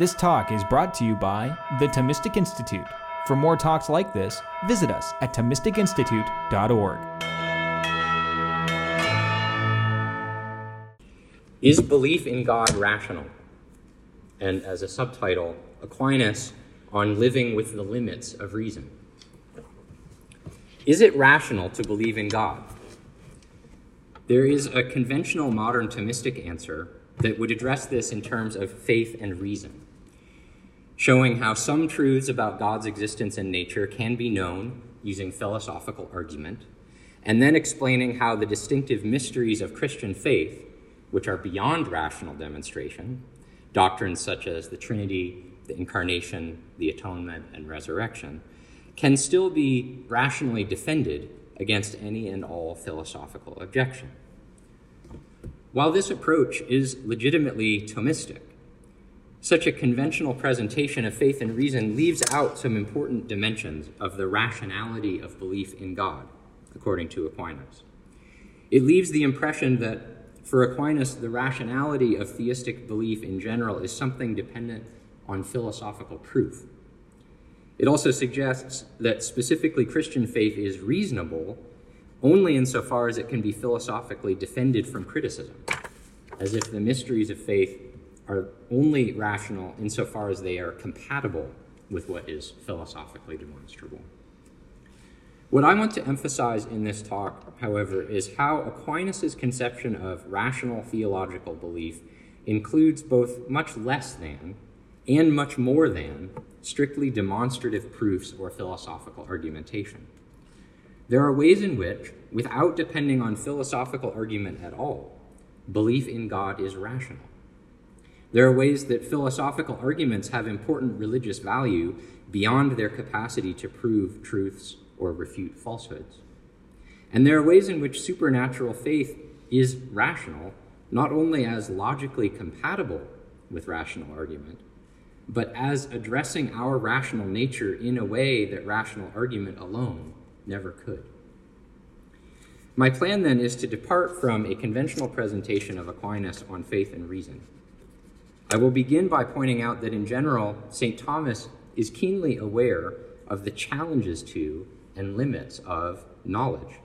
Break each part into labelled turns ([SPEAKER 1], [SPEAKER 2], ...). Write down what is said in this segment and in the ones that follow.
[SPEAKER 1] This talk is brought to you by the Thomistic Institute. For more talks like this, visit us at ThomisticInstitute.org.
[SPEAKER 2] Is belief in God rational? And as a subtitle, Aquinas on living with the limits of reason. Is it rational to believe in God? There is a conventional modern Thomistic answer that would address this in terms of faith and reason, showing how some truths about God's existence and nature can be known using philosophical argument, and then explaining how the distinctive mysteries of Christian faith, which are beyond rational demonstration, doctrines such as the Trinity, the Incarnation, the Atonement, and Resurrection, can still be rationally defended against any and all philosophical objection. While this approach is legitimately Thomistic, such a conventional presentation of faith and reason leaves out some important dimensions of the rationality of belief in God, according to Aquinas. It leaves the impression that for Aquinas, the rationality of theistic belief in general is something dependent on philosophical proof. It also suggests that specifically Christian faith is reasonable only insofar as it can be philosophically defended from criticism, as if the mysteries of faith are only rational insofar as they are compatible with what is philosophically demonstrable. What I want to emphasize in this talk, however, is how Aquinas' conception of rational theological belief includes both much less than and much more than strictly demonstrative proofs or philosophical argumentation. There are ways in which, without depending on philosophical argument at all, belief in God is rational. There are ways that philosophical arguments have important religious value beyond their capacity to prove truths or refute falsehoods. And there are ways in which supernatural faith is rational, not only as logically compatible with rational argument, but as addressing our rational nature in a way that rational argument alone never could. My plan then is to depart from a conventional presentation of Aquinas on faith and reason. I will begin by pointing out that in general, St. Thomas is keenly aware of the challenges to and limits of knowledge.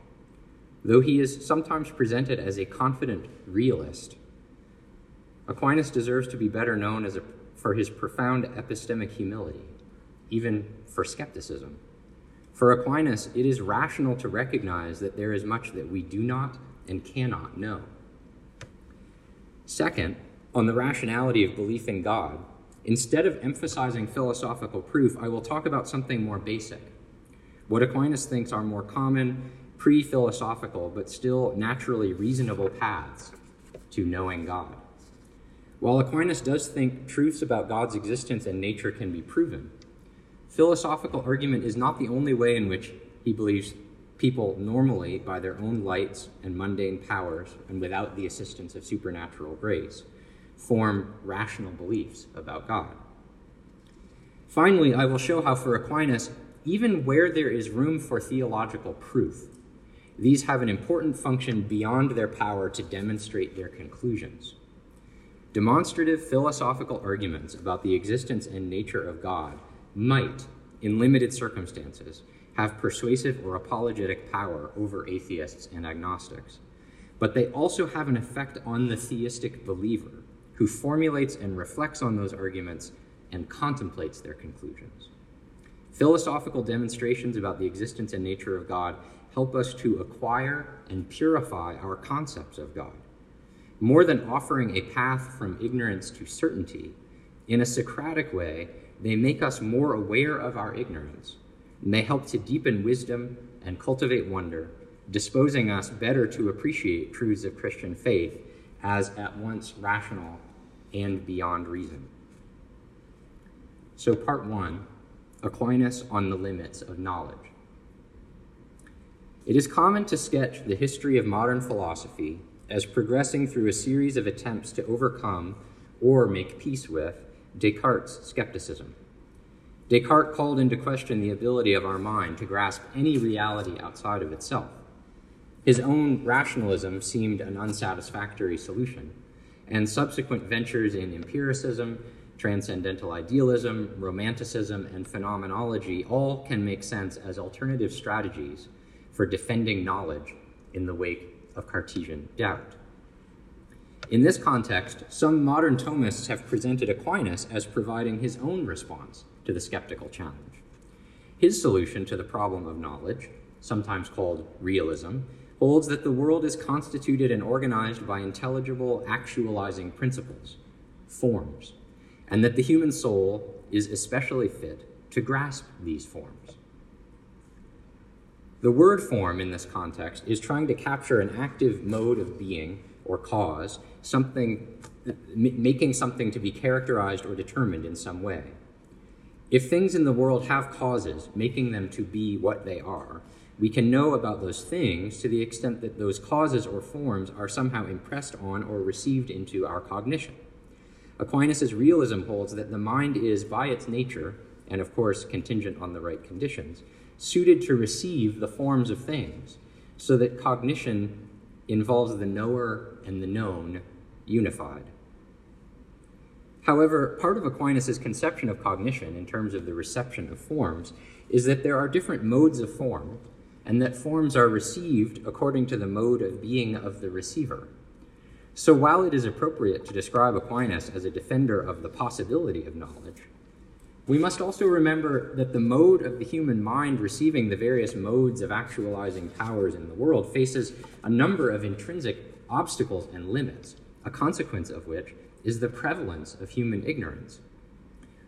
[SPEAKER 2] Though he is sometimes presented as a confident realist, Aquinas deserves to be better known as a, for his profound epistemic humility, even for skepticism. For Aquinas, it is rational to recognize that there is much that we do not and cannot know. Second, on the rationality of belief in God, instead of emphasizing philosophical proof, I will talk about something more basic. What Aquinas thinks are more common, pre philosophical, but still naturally reasonable paths to knowing God. While Aquinas does think truths about God's existence and nature can be proven, philosophical argument is not the only way in which he believes people normally, by their own lights and mundane powers, and without the assistance of supernatural grace, form rational beliefs about God. Finally, I will show how for Aquinas, even where there is room for theological proof, these have an important function beyond their power to demonstrate their conclusions. Demonstrative philosophical arguments about the existence and nature of God might, in limited circumstances, have persuasive or apologetic power over atheists and agnostics. But they also have an effect on the theistic believer who formulates and reflects on those arguments and contemplates their conclusions. Philosophical demonstrations about the existence and nature of God help us to acquire and purify our concepts of God. More than offering a path from ignorance to certainty, in a Socratic way, they make us more aware of our ignorance, and they help to deepen wisdom and cultivate wonder, disposing us better to appreciate truths of Christian faith as at once rational and beyond reason. So, part one Aquinas on the limits of knowledge. It is common to sketch the history of modern philosophy as progressing through a series of attempts to overcome or make peace with Descartes' skepticism. Descartes called into question the ability of our mind to grasp any reality outside of itself. His own rationalism seemed an unsatisfactory solution, and subsequent ventures in empiricism Transcendental idealism, romanticism, and phenomenology all can make sense as alternative strategies for defending knowledge in the wake of Cartesian doubt. In this context, some modern Thomists have presented Aquinas as providing his own response to the skeptical challenge. His solution to the problem of knowledge, sometimes called realism, holds that the world is constituted and organized by intelligible, actualizing principles, forms, and that the human soul is especially fit to grasp these forms. The word form in this context is trying to capture an active mode of being or cause, something, making something to be characterized or determined in some way. If things in the world have causes, making them to be what they are, we can know about those things to the extent that those causes or forms are somehow impressed on or received into our cognition. Aquinas' realism holds that the mind is, by its nature, and of course contingent on the right conditions, suited to receive the forms of things, so that cognition involves the knower and the known unified. However, part of Aquinas' conception of cognition in terms of the reception of forms is that there are different modes of form, and that forms are received according to the mode of being of the receiver. So while it is appropriate to describe Aquinas as a defender of the possibility of knowledge, we must also remember that the mode of the human mind receiving the various modes of actualizing powers in the world faces a number of intrinsic obstacles and limits, a consequence of which is the prevalence of human ignorance.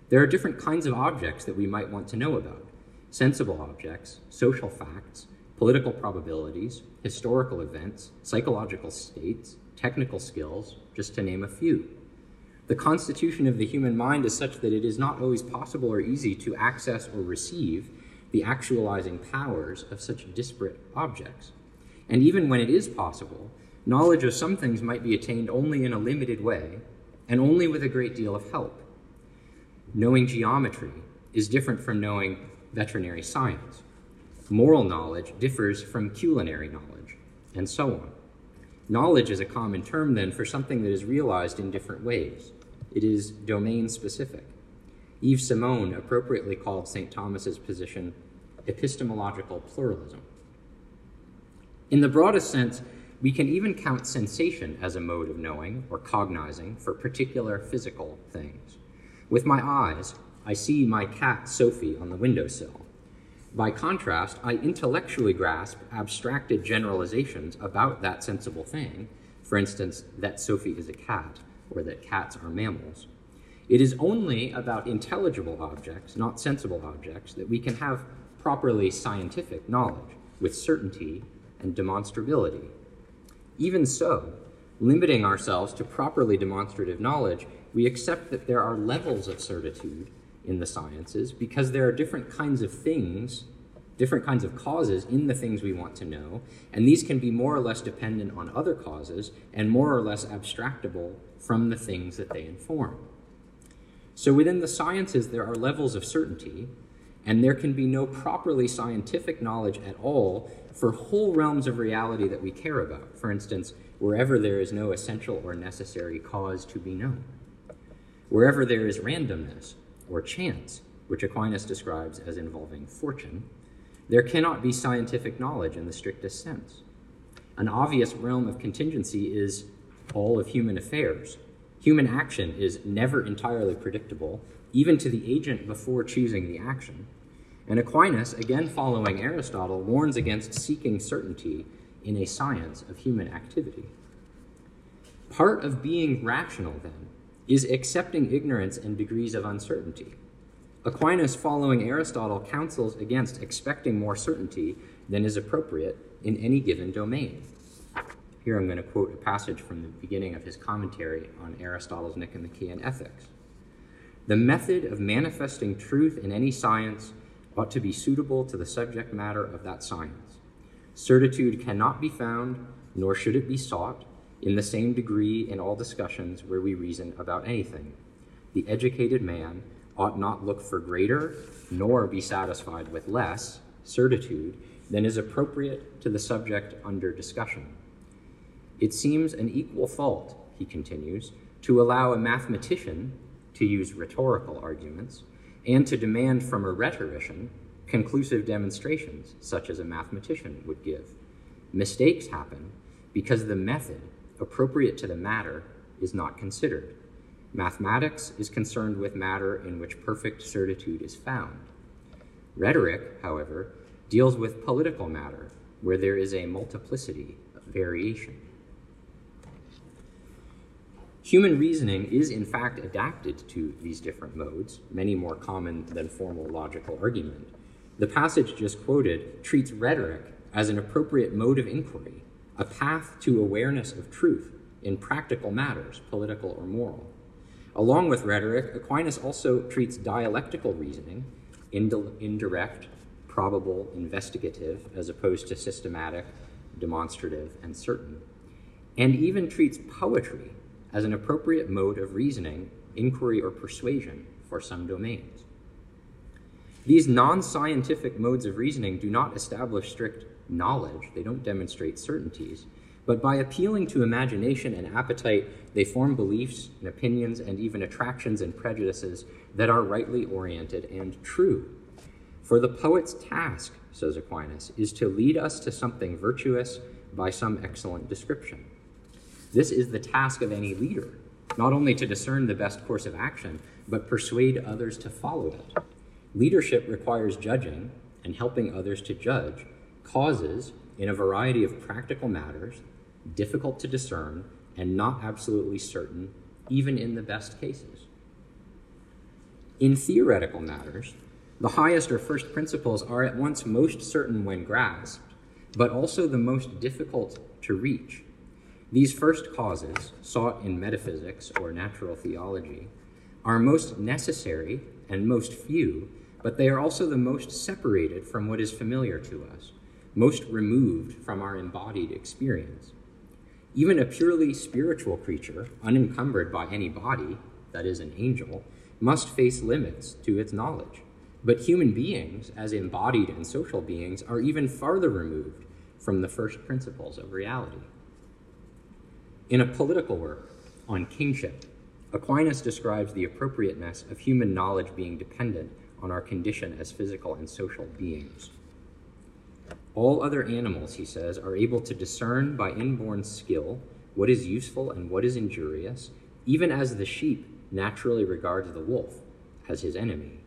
[SPEAKER 2] There are different kinds of objects that we might want to know about sensible objects, social facts, political probabilities, historical events, psychological states, technical skills, just to name a few. The constitution of the human mind is such that it is not always possible or easy to access or receive the actualizing powers of such disparate objects. And even when it is possible, knowledge of some things might be attained only in a limited way and only with a great deal of help. Knowing geometry is different from knowing veterinary science. Moral knowledge differs from culinary knowledge, and so on. Knowledge is a common term, then, for something that is realized in different ways. It is domain specific. Yves Simon appropriately called St. Thomas's position epistemological pluralism. In the broadest sense, we can even count sensation as a mode of knowing or cognizing for particular physical things. With my eyes, I see my cat Sophie on the windowsill. By contrast, I intellectually grasp abstracted generalizations about that sensible thing, for instance, that Sophie is a cat or that cats are mammals. It is only about intelligible objects, not sensible objects, that we can have properly scientific knowledge with certainty and demonstrability. Even so, limiting ourselves to properly demonstrative knowledge, we accept that there are levels of certitude in the sciences because there are different kinds of things, different kinds of causes in the things we want to know, and these can be more or less dependent on other causes and more or less abstractable from the things that they inform. So within the sciences, there are levels of certainty, and there can be no properly scientific knowledge at all for whole realms of reality that we care about. For instance, wherever there is no essential or necessary cause to be known. Wherever there is randomness, or chance, which Aquinas describes as involving fortune, there cannot be scientific knowledge in the strictest sense. An obvious realm of contingency is all of human affairs. Human action is never entirely predictable, even to the agent before choosing the action. And Aquinas, again following Aristotle, warns against seeking certainty in a science of human activity. Part of being rational, then, is accepting ignorance and degrees of uncertainty. Aquinas, following Aristotle, counsels against expecting more certainty than is appropriate in any given domain. Here I'm going to quote a passage from the beginning of his commentary on Aristotle's Nicomachean Ethics. The method of manifesting truth in any science ought to be suitable to the subject matter of that science. Certitude cannot be found, nor should it be sought, in the same degree in all discussions where we reason about anything. The educated man ought not look for greater, nor be satisfied with less, certitude than is appropriate to the subject under discussion. It seems an equal fault, he continues, to allow a mathematician to use rhetorical arguments, and to demand from a rhetorician conclusive demonstrations, such as a mathematician would give. Mistakes happen because the method appropriate to the matter is not considered. Mathematics is concerned with matter in which perfect certitude is found. Rhetoric, however, deals with political matter where there is a multiplicity of variation. Human reasoning is, in fact, adapted to these different modes, many more common than formal logical argument. The passage just quoted treats rhetoric as an appropriate mode of inquiry, a path to awareness of truth in practical matters, political or moral. Along with rhetoric, Aquinas also treats dialectical reasoning, indirect, probable, investigative, as opposed to systematic, demonstrative, and certain, and even treats poetry as an appropriate mode of reasoning, inquiry, or persuasion for some domains. These non scientific modes of reasoning do not establish strict knowledge, they don't demonstrate certainties, but by appealing to imagination and appetite, they form beliefs and opinions and even attractions and prejudices that are rightly oriented and true. For the poet's task, says Aquinas, is to lead us to something virtuous by some excellent description. This is the task of any leader, not only to discern the best course of action, but persuade others to follow it. Leadership requires judging and helping others to judge causes in a variety of practical matters, difficult to discern and not absolutely certain, even in the best cases. In theoretical matters, the highest or first principles are at once most certain when grasped, but also the most difficult to reach these first causes, sought in metaphysics or natural theology, are most necessary and most few, but they are also the most separated from what is familiar to us, most removed from our embodied experience. Even a purely spiritual creature, unencumbered by any body, that is, an angel, must face limits to its knowledge. But human beings, as embodied and social beings, are even farther removed from the first principles of reality. In a political work on kingship, Aquinas describes the appropriateness of human knowledge being dependent on our condition as physical and social beings. All other animals, he says, are able to discern by inborn skill what is useful and what is injurious, even as the sheep naturally regards the wolf as his enemy.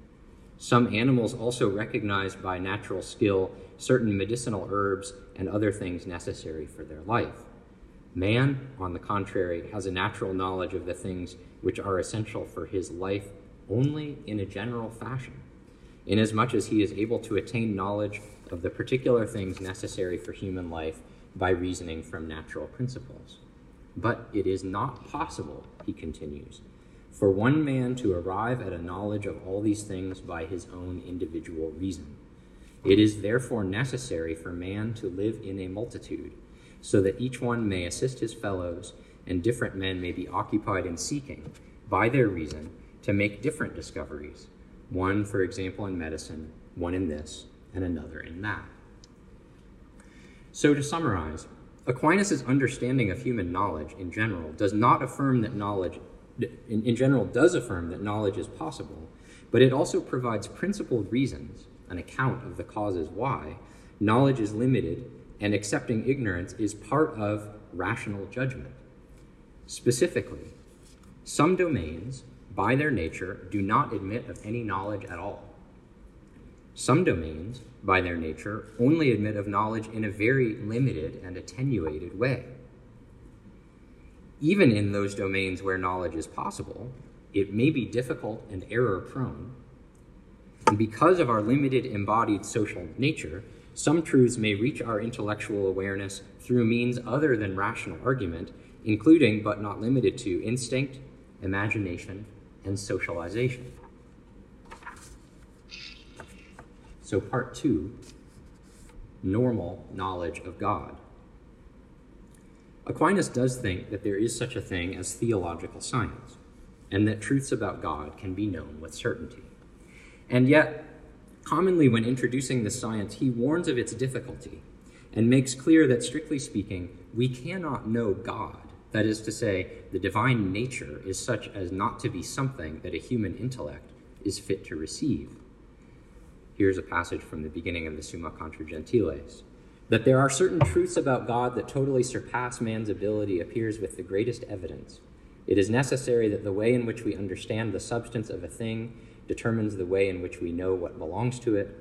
[SPEAKER 2] Some animals also recognize by natural skill certain medicinal herbs and other things necessary for their life. Man, on the contrary, has a natural knowledge of the things which are essential for his life only in a general fashion, inasmuch as he is able to attain knowledge of the particular things necessary for human life by reasoning from natural principles. But it is not possible, he continues, for one man to arrive at a knowledge of all these things by his own individual reason. It is therefore necessary for man to live in a multitude so that each one may assist his fellows, and different men may be occupied in seeking, by their reason, to make different discoveries, one, for example, in medicine, one in this, and another in that. So, to summarize, Aquinas' understanding of human knowledge in general does not affirm that knowledge, in, in general, does affirm that knowledge is possible, but it also provides principled reasons, an account of the causes why, knowledge is limited and accepting ignorance is part of rational judgment. Specifically, some domains, by their nature, do not admit of any knowledge at all. Some domains, by their nature, only admit of knowledge in a very limited and attenuated way. Even in those domains where knowledge is possible, it may be difficult and error prone. And because of our limited embodied social nature, some truths may reach our intellectual awareness through means other than rational argument, including but not limited to instinct, imagination, and socialization. So, part two normal knowledge of God. Aquinas does think that there is such a thing as theological science, and that truths about God can be known with certainty. And yet, Commonly, when introducing this science, he warns of its difficulty and makes clear that, strictly speaking, we cannot know God That is to say, the divine nature is such as not to be something that a human intellect is fit to receive. Here's a passage from the beginning of the Summa Contra Gentiles. That there are certain truths about God that totally surpass man's ability appears with the greatest evidence. It is necessary that the way in which we understand the substance of a thing determines the way in which we know what belongs to it.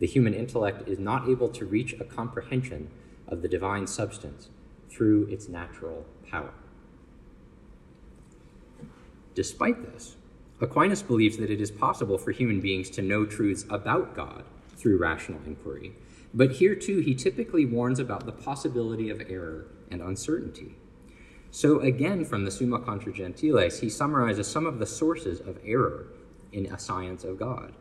[SPEAKER 2] The human intellect is not able to reach a comprehension of the divine substance through its natural power. Despite this, Aquinas believes that it is possible for human beings to know truths about God through rational inquiry but here too, he typically warns about the possibility of error and uncertainty. So, again, from the Summa Contra Gentiles, he summarizes some of the sources of error in a science of God.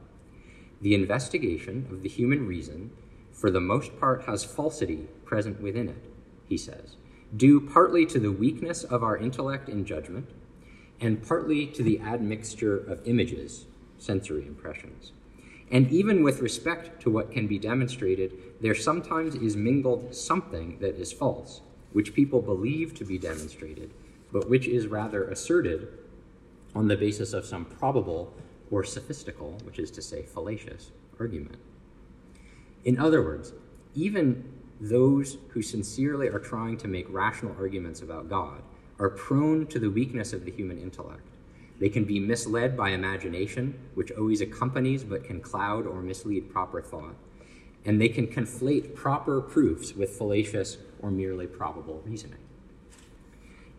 [SPEAKER 2] The investigation of the human reason, for the most part, has falsity present within it, he says, due partly to the weakness of our intellect in judgment, and partly to the admixture of images, sensory impressions. And even with respect to what can be demonstrated, there sometimes is mingled something that is false, which people believe to be demonstrated, but which is rather asserted on the basis of some probable or sophistical, which is to say fallacious, argument. In other words, even those who sincerely are trying to make rational arguments about God are prone to the weakness of the human intellect they can be misled by imagination, which always accompanies but can cloud or mislead proper thought. And they can conflate proper proofs with fallacious or merely probable reasoning.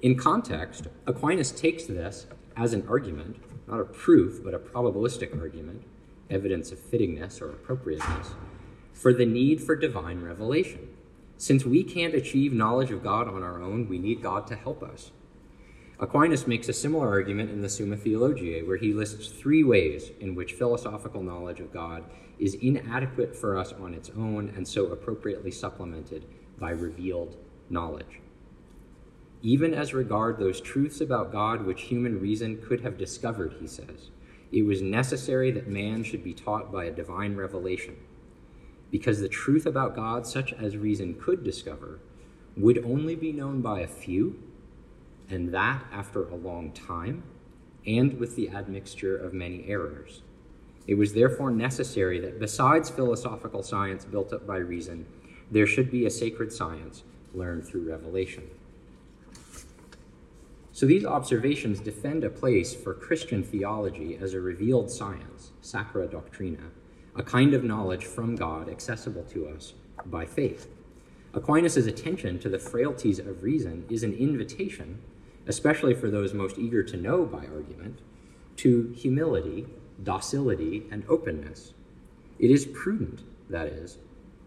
[SPEAKER 2] In context, Aquinas takes this as an argument, not a proof, but a probabilistic argument, evidence of fittingness or appropriateness, for the need for divine revelation. Since we can't achieve knowledge of God on our own, we need God to help us. Aquinas makes a similar argument in the Summa Theologiae, where he lists three ways in which philosophical knowledge of God is inadequate for us on its own and so appropriately supplemented by revealed knowledge. Even as regard those truths about God which human reason could have discovered, he says, it was necessary that man should be taught by a divine revelation, because the truth about God, such as reason could discover, would only be known by a few and that after a long time, and with the admixture of many errors. It was therefore necessary that besides philosophical science built up by reason, there should be a sacred science learned through revelation. So these observations defend a place for Christian theology as a revealed science, sacra doctrina, a kind of knowledge from God accessible to us by faith. Aquinas' attention to the frailties of reason is an invitation especially for those most eager to know by argument, to humility, docility, and openness. It is prudent, that is,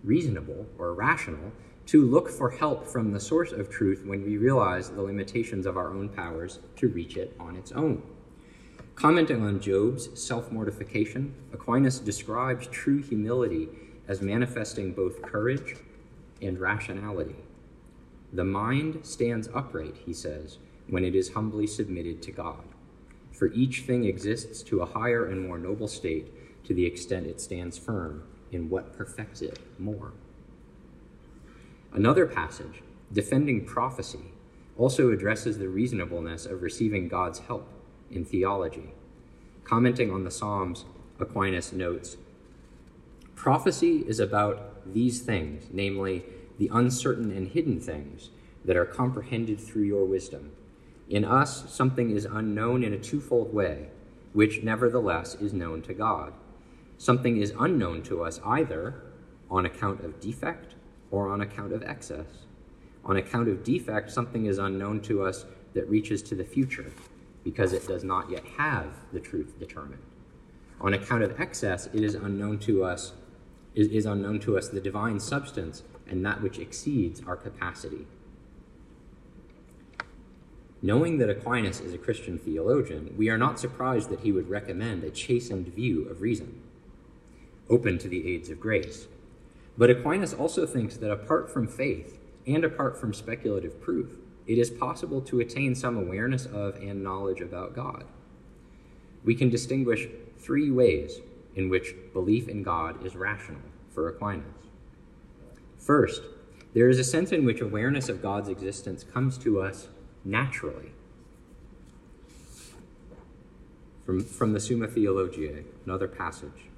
[SPEAKER 2] reasonable or rational, to look for help from the source of truth when we realize the limitations of our own powers to reach it on its own. Commenting on Job's self mortification, Aquinas describes true humility as manifesting both courage and rationality. The mind stands upright, he says, when it is humbly submitted to God. For each thing exists to a higher and more noble state to the extent it stands firm in what perfects it more. Another passage, defending prophecy, also addresses the reasonableness of receiving God's help in theology. Commenting on the Psalms, Aquinas notes Prophecy is about these things, namely, the uncertain and hidden things that are comprehended through your wisdom in us, something is unknown in a twofold way, which nevertheless is known to God. Something is unknown to us either on account of defect or on account of excess. On account of defect, something is unknown to us that reaches to the future because it does not yet have the truth determined. On account of excess, it is unknown to us is, is unknown to us the divine substance and that which exceeds our capacity. Knowing that Aquinas is a Christian theologian, we are not surprised that he would recommend a chastened view of reason, open to the aids of grace. But Aquinas also thinks that apart from faith and apart from speculative proof, it is possible to attain some awareness of and knowledge about God. We can distinguish three ways in which belief in God is rational for Aquinas. First, there is a sense in which awareness of God's existence comes to us naturally. From, from the Summa Theologiae, another passage.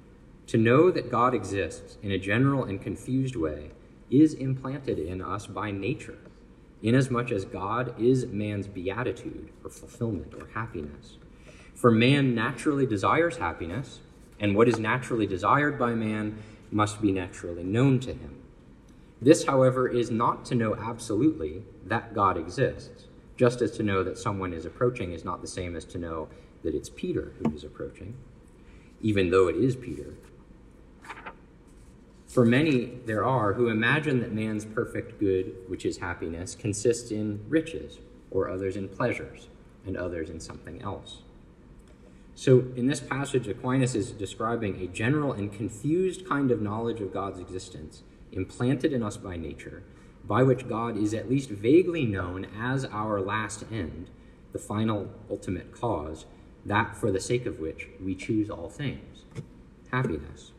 [SPEAKER 2] To know that God exists in a general and confused way is implanted in us by nature, inasmuch as God is man's beatitude or fulfillment or happiness. For man naturally desires happiness, and what is naturally desired by man must be naturally known to him. This, however, is not to know absolutely that God exists, just as to know that someone is approaching is not the same as to know that it's Peter who is approaching, even though it is Peter. For many there are who imagine that man's perfect good, which is happiness, consists in riches, or others in pleasures, and others in something else. So, in this passage, Aquinas is describing a general and confused kind of knowledge of God's existence, implanted in us by nature, by which God is at least vaguely known as our last end, the final ultimate cause, that for the sake of which we choose all things happiness.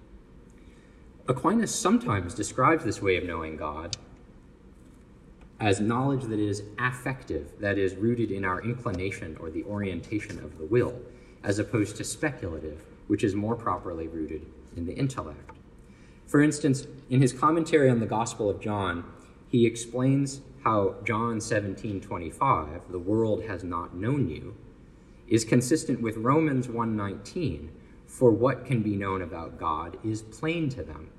[SPEAKER 2] Aquinas sometimes describes this way of knowing God as knowledge that is affective, that is rooted in our inclination or the orientation of the will, as opposed to speculative, which is more properly rooted in the intellect. For instance, in his commentary on the Gospel of John, he explains how John 17:25, the world has not known you, is consistent with Romans 1:19, for what can be known about God is plain to them.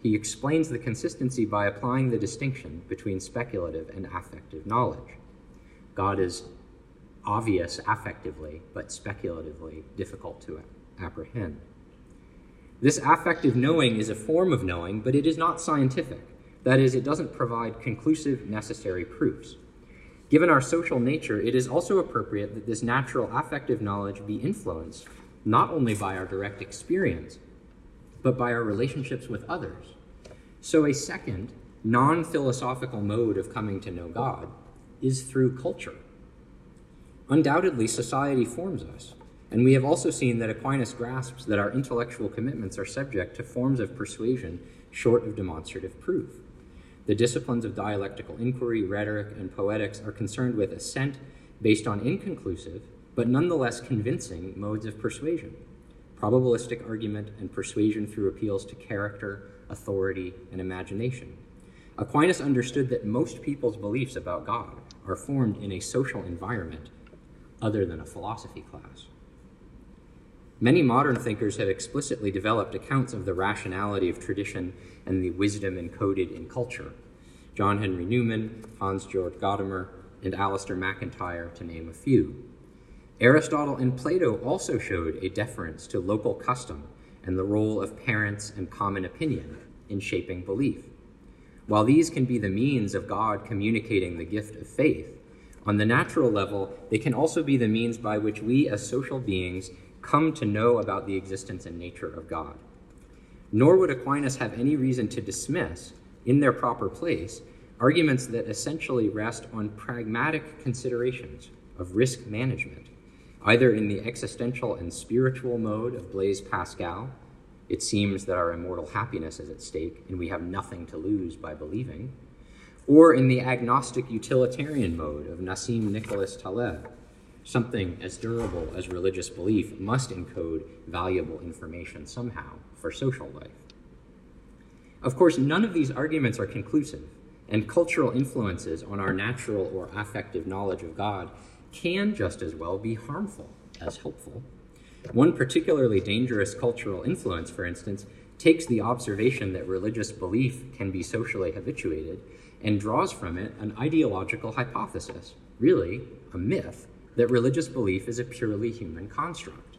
[SPEAKER 2] He explains the consistency by applying the distinction between speculative and affective knowledge. God is obvious affectively, but speculatively difficult to apprehend. This affective knowing is a form of knowing, but it is not scientific. That is, it doesn't provide conclusive, necessary proofs. Given our social nature, it is also appropriate that this natural affective knowledge be influenced not only by our direct experience, but by our relationships with others. So, a second, non philosophical mode of coming to know God is through culture. Undoubtedly, society forms us, and we have also seen that Aquinas grasps that our intellectual commitments are subject to forms of persuasion short of demonstrative proof. The disciplines of dialectical inquiry, rhetoric, and poetics are concerned with assent based on inconclusive, but nonetheless convincing modes of persuasion probabilistic argument and persuasion through appeals to character, authority, and imagination. Aquinas understood that most people's beliefs about God are formed in a social environment other than a philosophy class. Many modern thinkers have explicitly developed accounts of the rationality of tradition and the wisdom encoded in culture. John Henry Newman, Hans Georg Gadamer, and Alasdair MacIntyre, to name a few. Aristotle and Plato also showed a deference to local custom and the role of parents and common opinion in shaping belief. While these can be the means of God communicating the gift of faith, on the natural level, they can also be the means by which we as social beings come to know about the existence and nature of God. Nor would Aquinas have any reason to dismiss, in their proper place, arguments that essentially rest on pragmatic considerations of risk management, either in the existential and spiritual mode of Blaise Pascal. It seems that our immortal happiness is at stake, and we have nothing to lose by believing or in the agnostic utilitarian mode of Nassim Nicholas Taleb. Something as durable as religious belief must encode valuable information somehow for social life. Of course, none of these arguments are conclusive, and cultural influences on our natural or affective knowledge of God can just as well be harmful as helpful. One particularly dangerous cultural influence, for instance, takes the observation that religious belief can be socially habituated and draws from it an ideological hypothesis, really a myth, that religious belief is a purely human construct.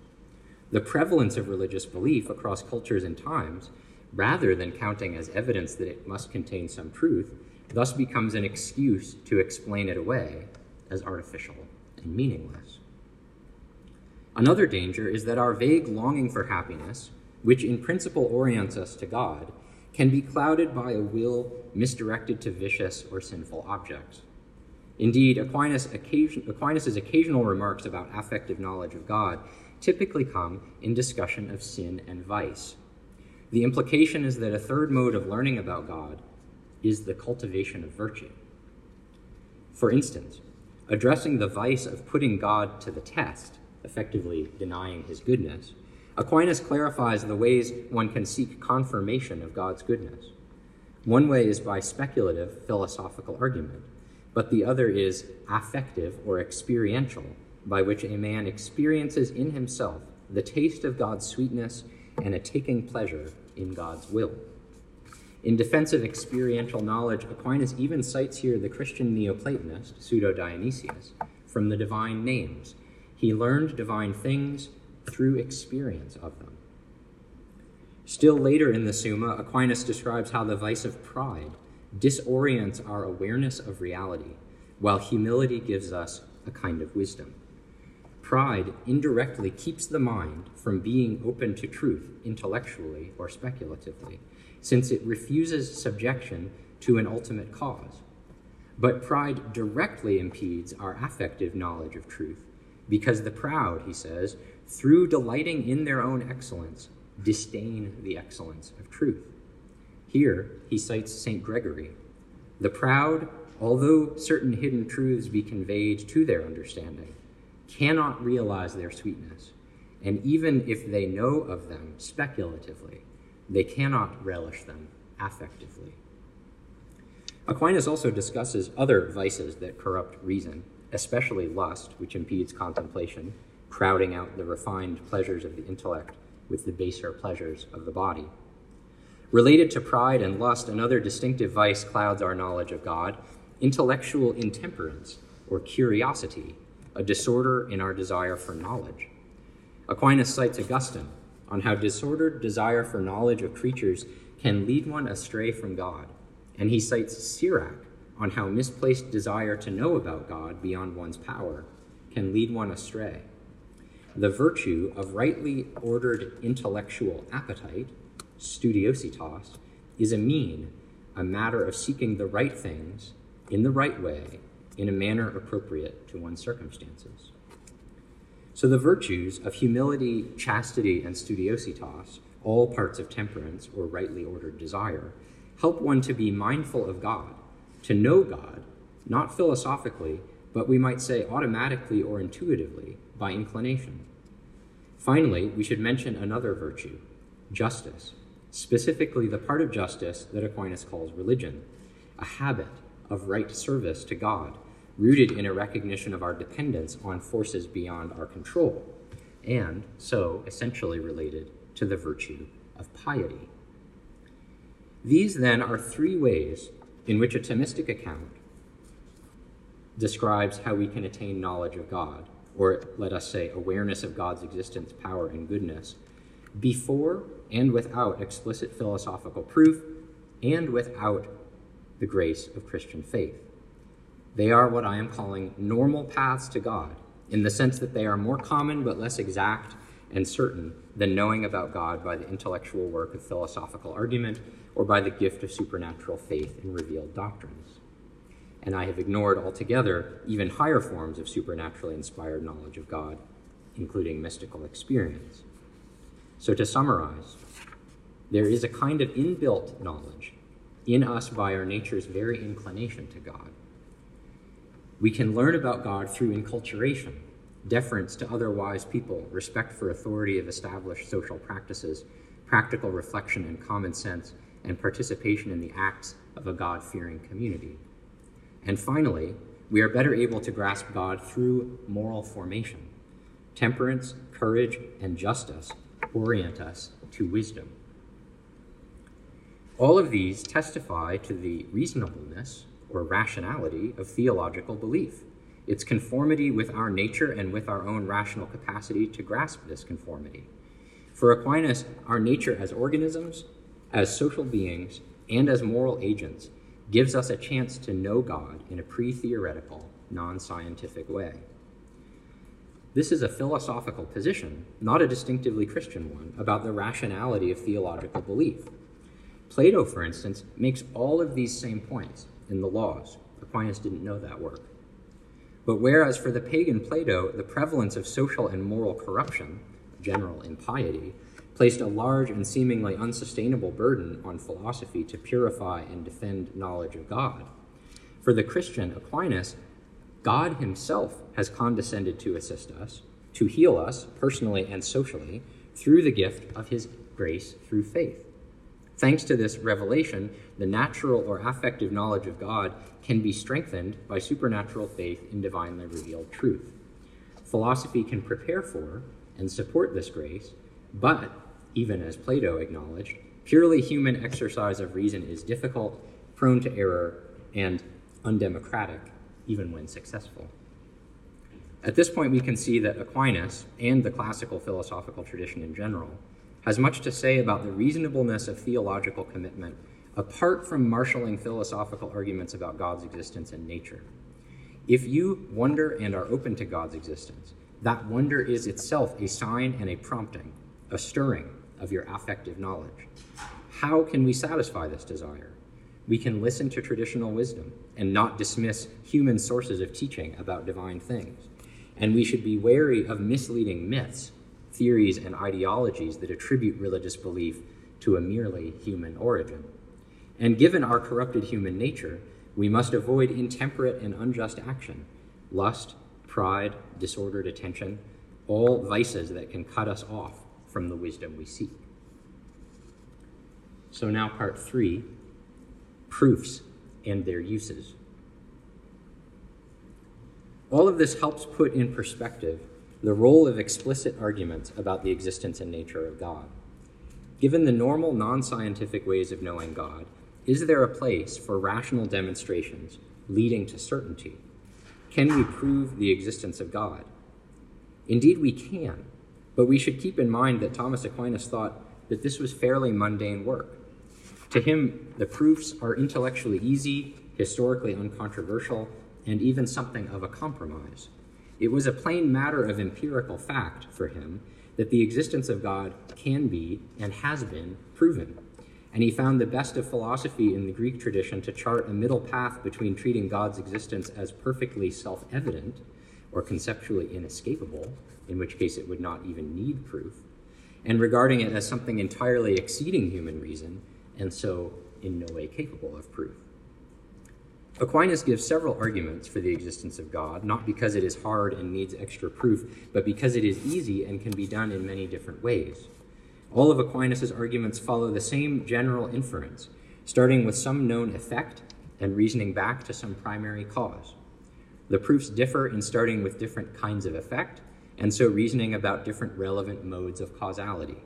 [SPEAKER 2] The prevalence of religious belief across cultures and times, rather than counting as evidence that it must contain some truth, thus becomes an excuse to explain it away as artificial and meaningless. Another danger is that our vague longing for happiness, which in principle orients us to God, can be clouded by a will misdirected to vicious or sinful objects. Indeed, Aquinas occasion, Aquinas' occasional remarks about affective knowledge of God typically come in discussion of sin and vice. The implication is that a third mode of learning about God is the cultivation of virtue. For instance, addressing the vice of putting God to the test, effectively denying his goodness, Aquinas clarifies the ways one can seek confirmation of God's goodness. One way is by speculative philosophical argument, but the other is affective or experiential, by which a man experiences in himself the taste of God's sweetness and a taking pleasure in God's will. In defense of experiential knowledge, Aquinas even cites here the Christian Neoplatonist, Pseudo Dionysius, from the divine names. He learned divine things through experience of them. Still later in the Summa, Aquinas describes how the vice of pride disorients our awareness of reality, while humility gives us a kind of wisdom. Pride indirectly keeps the mind from being open to truth intellectually or speculatively, since it refuses subjection to an ultimate cause. But pride directly impedes our affective knowledge of truth, because the proud, he says, through delighting in their own excellence, disdain the excellence of truth. Here, he cites St. Gregory. The proud, although certain hidden truths be conveyed to their understanding, cannot realize their sweetness, and even if they know of them speculatively, they cannot relish them affectively. Aquinas also discusses other vices that corrupt reason, especially lust, which impedes contemplation, crowding out the refined pleasures of the intellect with the baser pleasures of the body. Related to pride and lust, another distinctive vice clouds our knowledge of God intellectual intemperance or curiosity, a disorder in our desire for knowledge. Aquinas cites Augustine on how disordered desire for knowledge of creatures can lead one astray from God, and he cites Sirach on how misplaced desire to know about God beyond one's power can lead one astray. The virtue of rightly ordered intellectual appetite, studiositas, is a mean, a matter of seeking the right things in the right way, in a manner appropriate to one's circumstances. So the virtues of humility, chastity, and studiositas, all parts of temperance or rightly ordered desire, help one to be mindful of God, to know God, not philosophically, but we might say automatically or intuitively, by inclination. Finally, we should mention another virtue, justice, specifically the part of justice that Aquinas calls religion, a habit of right service to God, rooted in a recognition of our dependence on forces beyond our control, and so essentially related to the virtue of piety. These, then, are three ways in which a Thomistic account describes how we can attain knowledge of God or let us say awareness of God's existence, power, and goodness, before and without explicit philosophical proof and without the grace of Christian faith. They are what I am calling normal paths to God, in the sense that they are more common but less exact and certain than knowing about God by the intellectual work of philosophical argument or by the gift of supernatural faith in revealed doctrines and I have ignored altogether even higher forms of supernaturally inspired knowledge of God, including mystical experience. So, to summarize, there is a kind of inbuilt knowledge in us by our nature's very inclination to God. We can learn about God through enculturation, deference to other wise people, respect for authority of established social practices, practical reflection and common sense, and participation in the acts of a God fearing community. And finally, we are better able to grasp God through moral formation. Temperance, courage, and justice orient us to wisdom. All of these testify to the reasonableness or rationality of theological belief, its conformity with our nature and with our own rational capacity to grasp this conformity. For Aquinas, our nature as organisms, as social beings, and as moral agents gives us a chance to know God in a pre theoretical, non scientific way. This is a philosophical position, not a distinctively Christian one, about the rationality of theological belief. Plato, for instance, makes all of these same points in the Laws. Aquinas didn't know that work. But whereas for the pagan Plato, the prevalence of social and moral corruption, general impiety, placed a large and seemingly unsustainable burden on philosophy to purify and defend knowledge of God. For the Christian Aquinas, God Himself has condescended to assist us, to heal us personally and socially, through the gift of His grace through faith. Thanks to this revelation, the natural or affective knowledge of God can be strengthened by supernatural faith in divinely revealed truth. Philosophy can prepare for and support this grace, but, even as Plato acknowledged, purely human exercise of reason is difficult, prone to error, and undemocratic, even when successful. At this point, we can see that Aquinas, and the classical philosophical tradition in general, has much to say about the reasonableness of theological commitment apart from marshaling philosophical arguments about God's existence and nature. If you wonder and are open to God's existence, that wonder is itself a sign and a prompting, a stirring of your affective knowledge. How can we satisfy this desire? We can listen to traditional wisdom and not dismiss human sources of teaching about divine things. And we should be wary of misleading myths, theories, and ideologies that attribute religious belief to a merely human origin. And given our corrupted human nature, we must avoid intemperate and unjust action, lust, pride, disordered attention, all vices that can cut us off from the wisdom we seek. So, now part three proofs and their uses. All of this helps put in perspective the role of explicit arguments about the existence and nature of God. Given the normal non scientific ways of knowing God, is there a place for rational demonstrations leading to certainty? Can we prove the existence of God? Indeed, we can, but we should keep in mind that Thomas Aquinas thought that this was fairly mundane work. To him, the proofs are intellectually easy, historically uncontroversial, and even something of a compromise. It was a plain matter of empirical fact for him that the existence of God can be and has been proven and he found the best of philosophy in the Greek tradition to chart a middle path between treating God's existence as perfectly self evident or conceptually inescapable, in which case it would not even need proof, and regarding it as something entirely exceeding human reason, and so in no way capable of proof. Aquinas gives several arguments for the existence of God, not because it is hard and needs extra proof, but because it is easy and can be done in many different ways. All of Aquinas' arguments follow the same general inference, starting with some known effect and reasoning back to some primary cause. The proofs differ in starting with different kinds of effect, and so reasoning about different relevant modes of causality.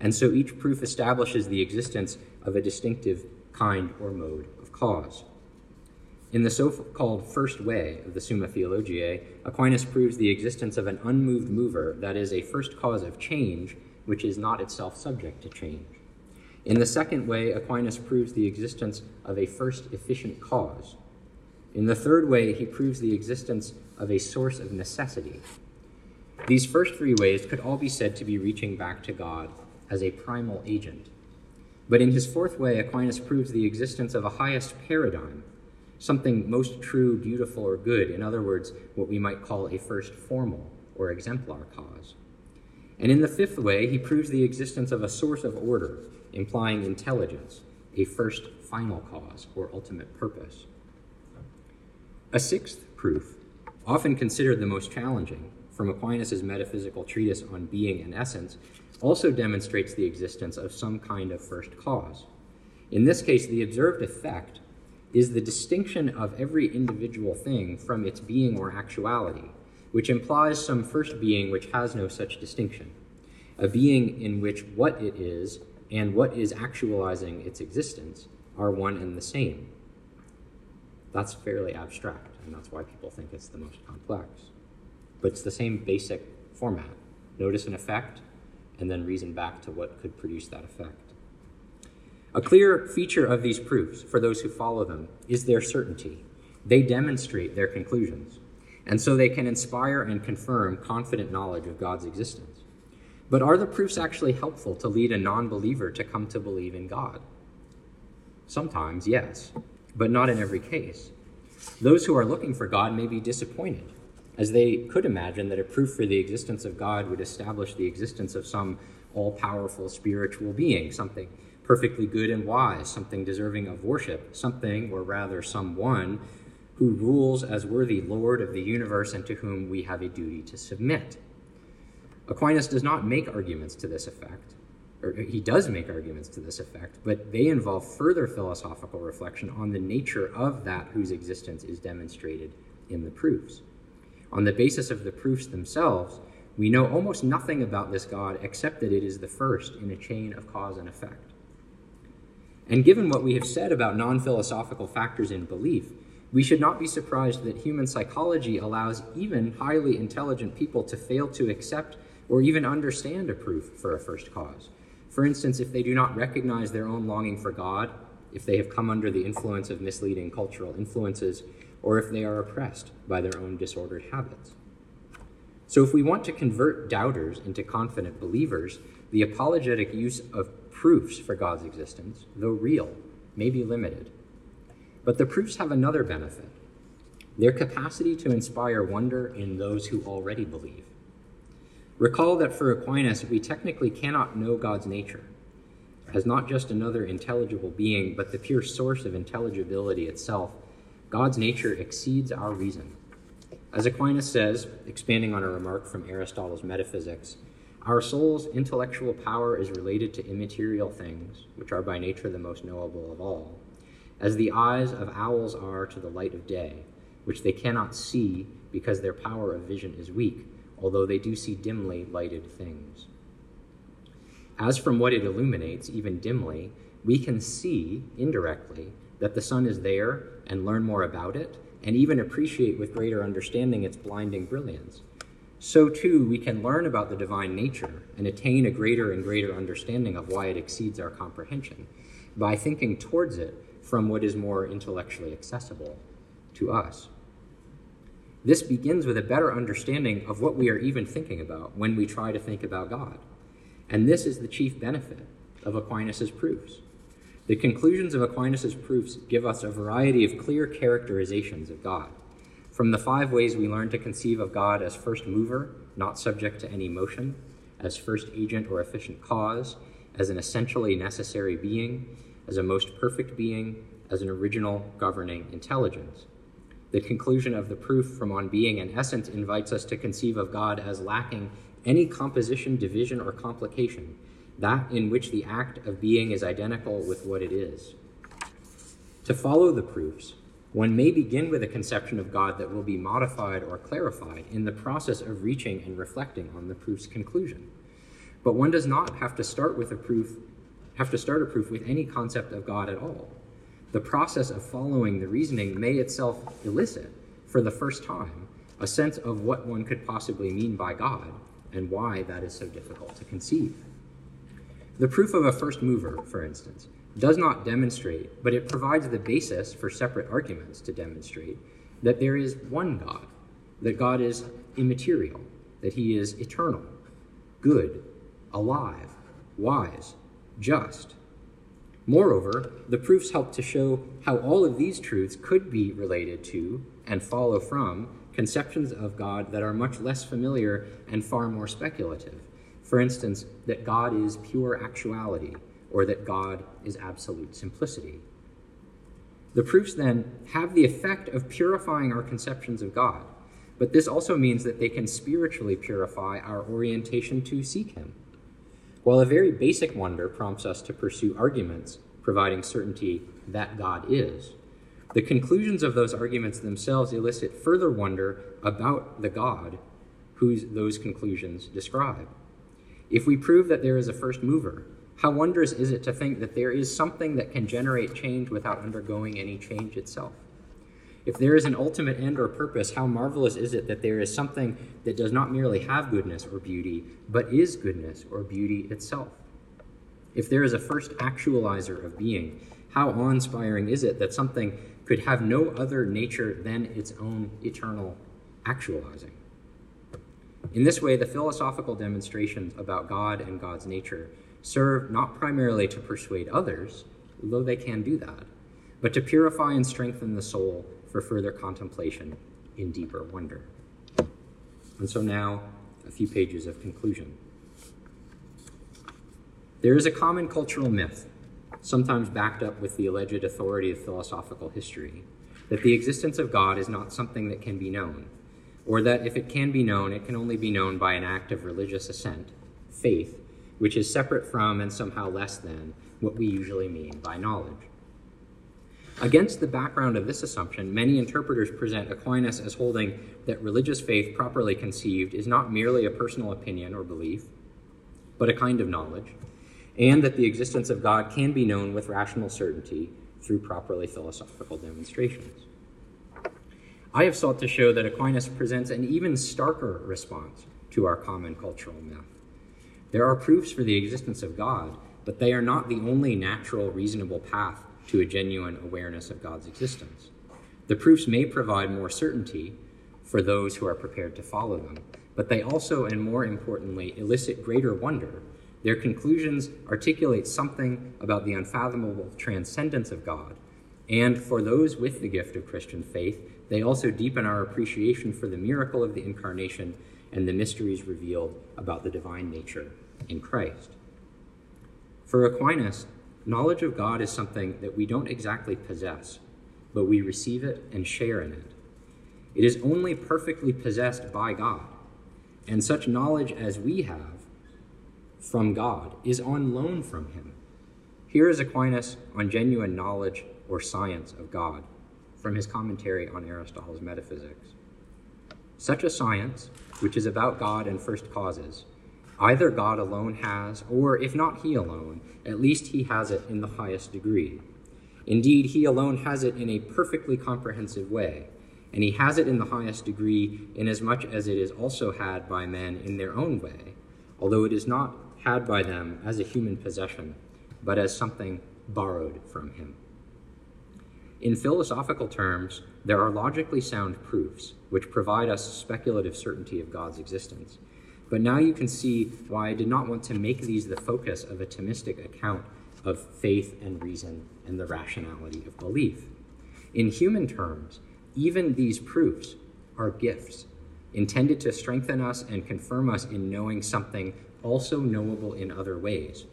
[SPEAKER 2] And so each proof establishes the existence of a distinctive kind or mode of cause. In the so called first way of the Summa Theologiae, Aquinas proves the existence of an unmoved mover, that is, a first cause of change which is not itself subject to change. In the second way, Aquinas proves the existence of a first efficient cause. In the third way, he proves the existence of a source of necessity. These first three ways could all be said to be reaching back to God as a primal agent. But in his fourth way, Aquinas proves the existence of a highest paradigm, something most true, beautiful, or good, in other words, what we might call a first formal or exemplar cause. And in the fifth way, he proves the existence of a source of order, implying intelligence, a first final cause or ultimate purpose. A sixth proof, often considered the most challenging, from Aquinas' metaphysical treatise on being and essence, also demonstrates the existence of some kind of first cause. In this case, the observed effect is the distinction of every individual thing from its being or actuality, which implies some first being which has no such distinction, a being in which what it is and what is actualizing its existence are one and the same. That's fairly abstract, and that's why people think it's the most complex. But it's the same basic format. Notice an effect, and then reason back to what could produce that effect. A clear feature of these proofs, for those who follow them, is their certainty. They demonstrate their conclusions and so they can inspire and confirm confident knowledge of God's existence. But are the proofs actually helpful to lead a non believer to come to believe in God? Sometimes, yes, but not in every case. Those who are looking for God may be disappointed, as they could imagine that a proof for the existence of God would establish the existence of some all powerful spiritual being, something perfectly good and wise, something deserving of worship, something, or rather someone, who rules as worthy Lord of the universe and to whom we have a duty to submit. Aquinas does not make arguments to this effect, or he does make arguments to this effect, but they involve further philosophical reflection on the nature of that whose existence is demonstrated in the proofs. On the basis of the proofs themselves, we know almost nothing about this God except that it is the first in a chain of cause and effect. And given what we have said about non philosophical factors in belief, we should not be surprised that human psychology allows even highly intelligent people to fail to accept or even understand a proof for a first cause. For instance, if they do not recognize their own longing for God, if they have come under the influence of misleading cultural influences, or if they are oppressed by their own disordered habits. So, if we want to convert doubters into confident believers, the apologetic use of proofs for God's existence, though real, may be limited. But the proofs have another benefit their capacity to inspire wonder in those who already believe. Recall that for Aquinas, we technically cannot know God's nature as not just another intelligible being, but the pure source of intelligibility itself. God's nature exceeds our reason. As Aquinas says, expanding on a remark from Aristotle's Metaphysics, our soul's intellectual power is related to immaterial things, which are by nature the most knowable of all, as the eyes of owls are to the light of day, which they cannot see because their power of vision is weak, although they do see dimly lighted things. As from what it illuminates, even dimly, we can see indirectly that the sun is there and learn more about it and even appreciate with greater understanding its blinding brilliance. So, too, we can learn about the divine nature and attain a greater and greater understanding of why it exceeds our comprehension by thinking towards it from what is more intellectually accessible to us. This begins with a better understanding of what we are even thinking about when we try to think about God. And this is the chief benefit of Aquinas' proofs. The conclusions of Aquinas' proofs give us a variety of clear characterizations of God. From the five ways we learn to conceive of God as first mover, not subject to any motion, as first agent or efficient cause, as an essentially necessary being, as a most perfect being, as an original governing intelligence. The conclusion of the proof from on being and essence invites us to conceive of God as lacking any composition, division, or complication, that in which the act of being is identical with what it is. To follow the proofs, one may begin with a conception of God that will be modified or clarified in the process of reaching and reflecting on the proof's conclusion. But one does not have to start with a proof, have to start a proof with any concept of God at all. The process of following the reasoning may itself elicit, for the first time, a sense of what one could possibly mean by God and why that is so difficult to conceive. The proof of a first mover, for instance, does not demonstrate, but it provides the basis for separate arguments to demonstrate that there is one God, that God is immaterial, that he is eternal, good, alive, wise, just. Moreover, the proofs help to show how all of these truths could be related to and follow from conceptions of God that are much less familiar and far more speculative. For instance, that God is pure actuality, or that God is absolute simplicity. The proofs then have the effect of purifying our conceptions of God, but this also means that they can spiritually purify our orientation to seek Him. While a very basic wonder prompts us to pursue arguments providing certainty that God is, the conclusions of those arguments themselves elicit further wonder about the God whose those conclusions describe. If we prove that there is a first mover, how wondrous is it to think that there is something that can generate change without undergoing any change itself? If there is an ultimate end or purpose, how marvelous is it that there is something that does not merely have goodness or beauty, but is goodness or beauty itself? If there is a first actualizer of being, how awe inspiring is it that something could have no other nature than its own eternal actualizing? In this way, the philosophical demonstrations about God and God's nature serve not primarily to persuade others, though they can do that, but to purify and strengthen the soul for further contemplation in deeper wonder. And so now, a few pages of conclusion. There is a common cultural myth, sometimes backed up with the alleged authority of philosophical history, that the existence of God is not something that can be known, or that if it can be known, it can only be known by an act of religious assent, faith, which is separate from and somehow less than what we usually mean by knowledge. Against the background of this assumption, many interpreters present Aquinas as holding that religious faith properly conceived is not merely a personal opinion or belief, but a kind of knowledge, and that the existence of God can be known with rational certainty through properly philosophical demonstrations. I have sought to show that Aquinas presents an even starker response to our common cultural myth. There are proofs for the existence of God, but they are not the only natural, reasonable path to a genuine awareness of God's existence. The proofs may provide more certainty for those who are prepared to follow them, but they also, and more importantly, elicit greater wonder. Their conclusions articulate something about the unfathomable transcendence of God, and for those with the gift of Christian faith, they also deepen our appreciation for the miracle of the incarnation and the mysteries revealed about the divine nature in Christ. For Aquinas, knowledge of God is something that we don't exactly possess, but we receive it and share in it. It is only perfectly possessed by God, and such knowledge as we have from God is on loan from Him. Here is Aquinas on genuine knowledge or science of God from his commentary on Aristotle's Metaphysics. Such a science, which is about God and first causes, Either God alone has, or if not He alone, at least He has it in the highest degree. Indeed, He alone has it in a perfectly comprehensive way, and He has it in the highest degree inasmuch as it is also had by men in their own way, although it is not had by them as a human possession, but as something borrowed from Him. In philosophical terms, there are logically sound proofs which provide us speculative certainty of God's existence but now you can see why I did not want to make these the focus of a Thomistic account of faith and reason and the rationality of belief. In human terms, even these proofs are gifts intended to strengthen us and confirm us in knowing something also knowable in other ways,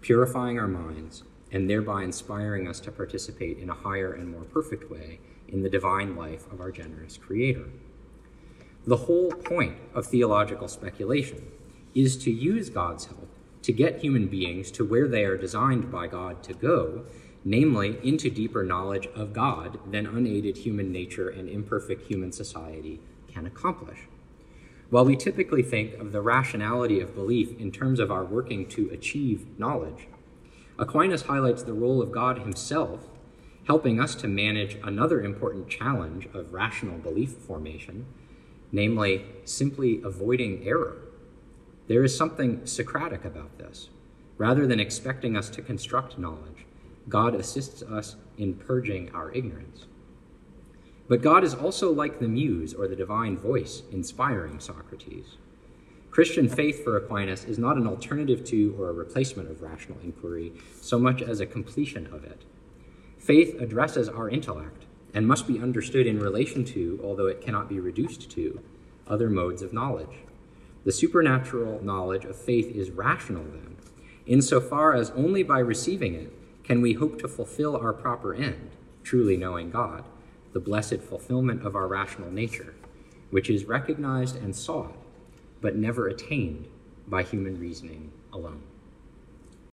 [SPEAKER 2] purifying our minds and thereby inspiring us to participate in a higher and more perfect way in the divine life of our generous Creator. The whole point of theological speculation is to use God's help to get human beings to where they are designed by God to go, namely into deeper knowledge of God than unaided human nature and imperfect human society can accomplish. While we typically think of the rationality of belief in terms of our working to achieve knowledge, Aquinas highlights the role of God himself, helping us to manage another important challenge of rational belief formation namely, simply avoiding error. There is something Socratic about this. Rather than expecting us to construct knowledge, God assists us in purging our ignorance. But God is also like the muse or the divine voice inspiring Socrates. Christian faith for Aquinas is not an alternative to or a replacement of rational inquiry so much as a completion of it. Faith addresses our intellect and must be understood in relation to, although it cannot be reduced to, other modes of knowledge. The supernatural knowledge of faith is rational, then, insofar as only by receiving it can we hope to fulfill our proper end, truly knowing God, the blessed fulfillment of our rational nature, which is recognized and sought, but never attained by human reasoning alone.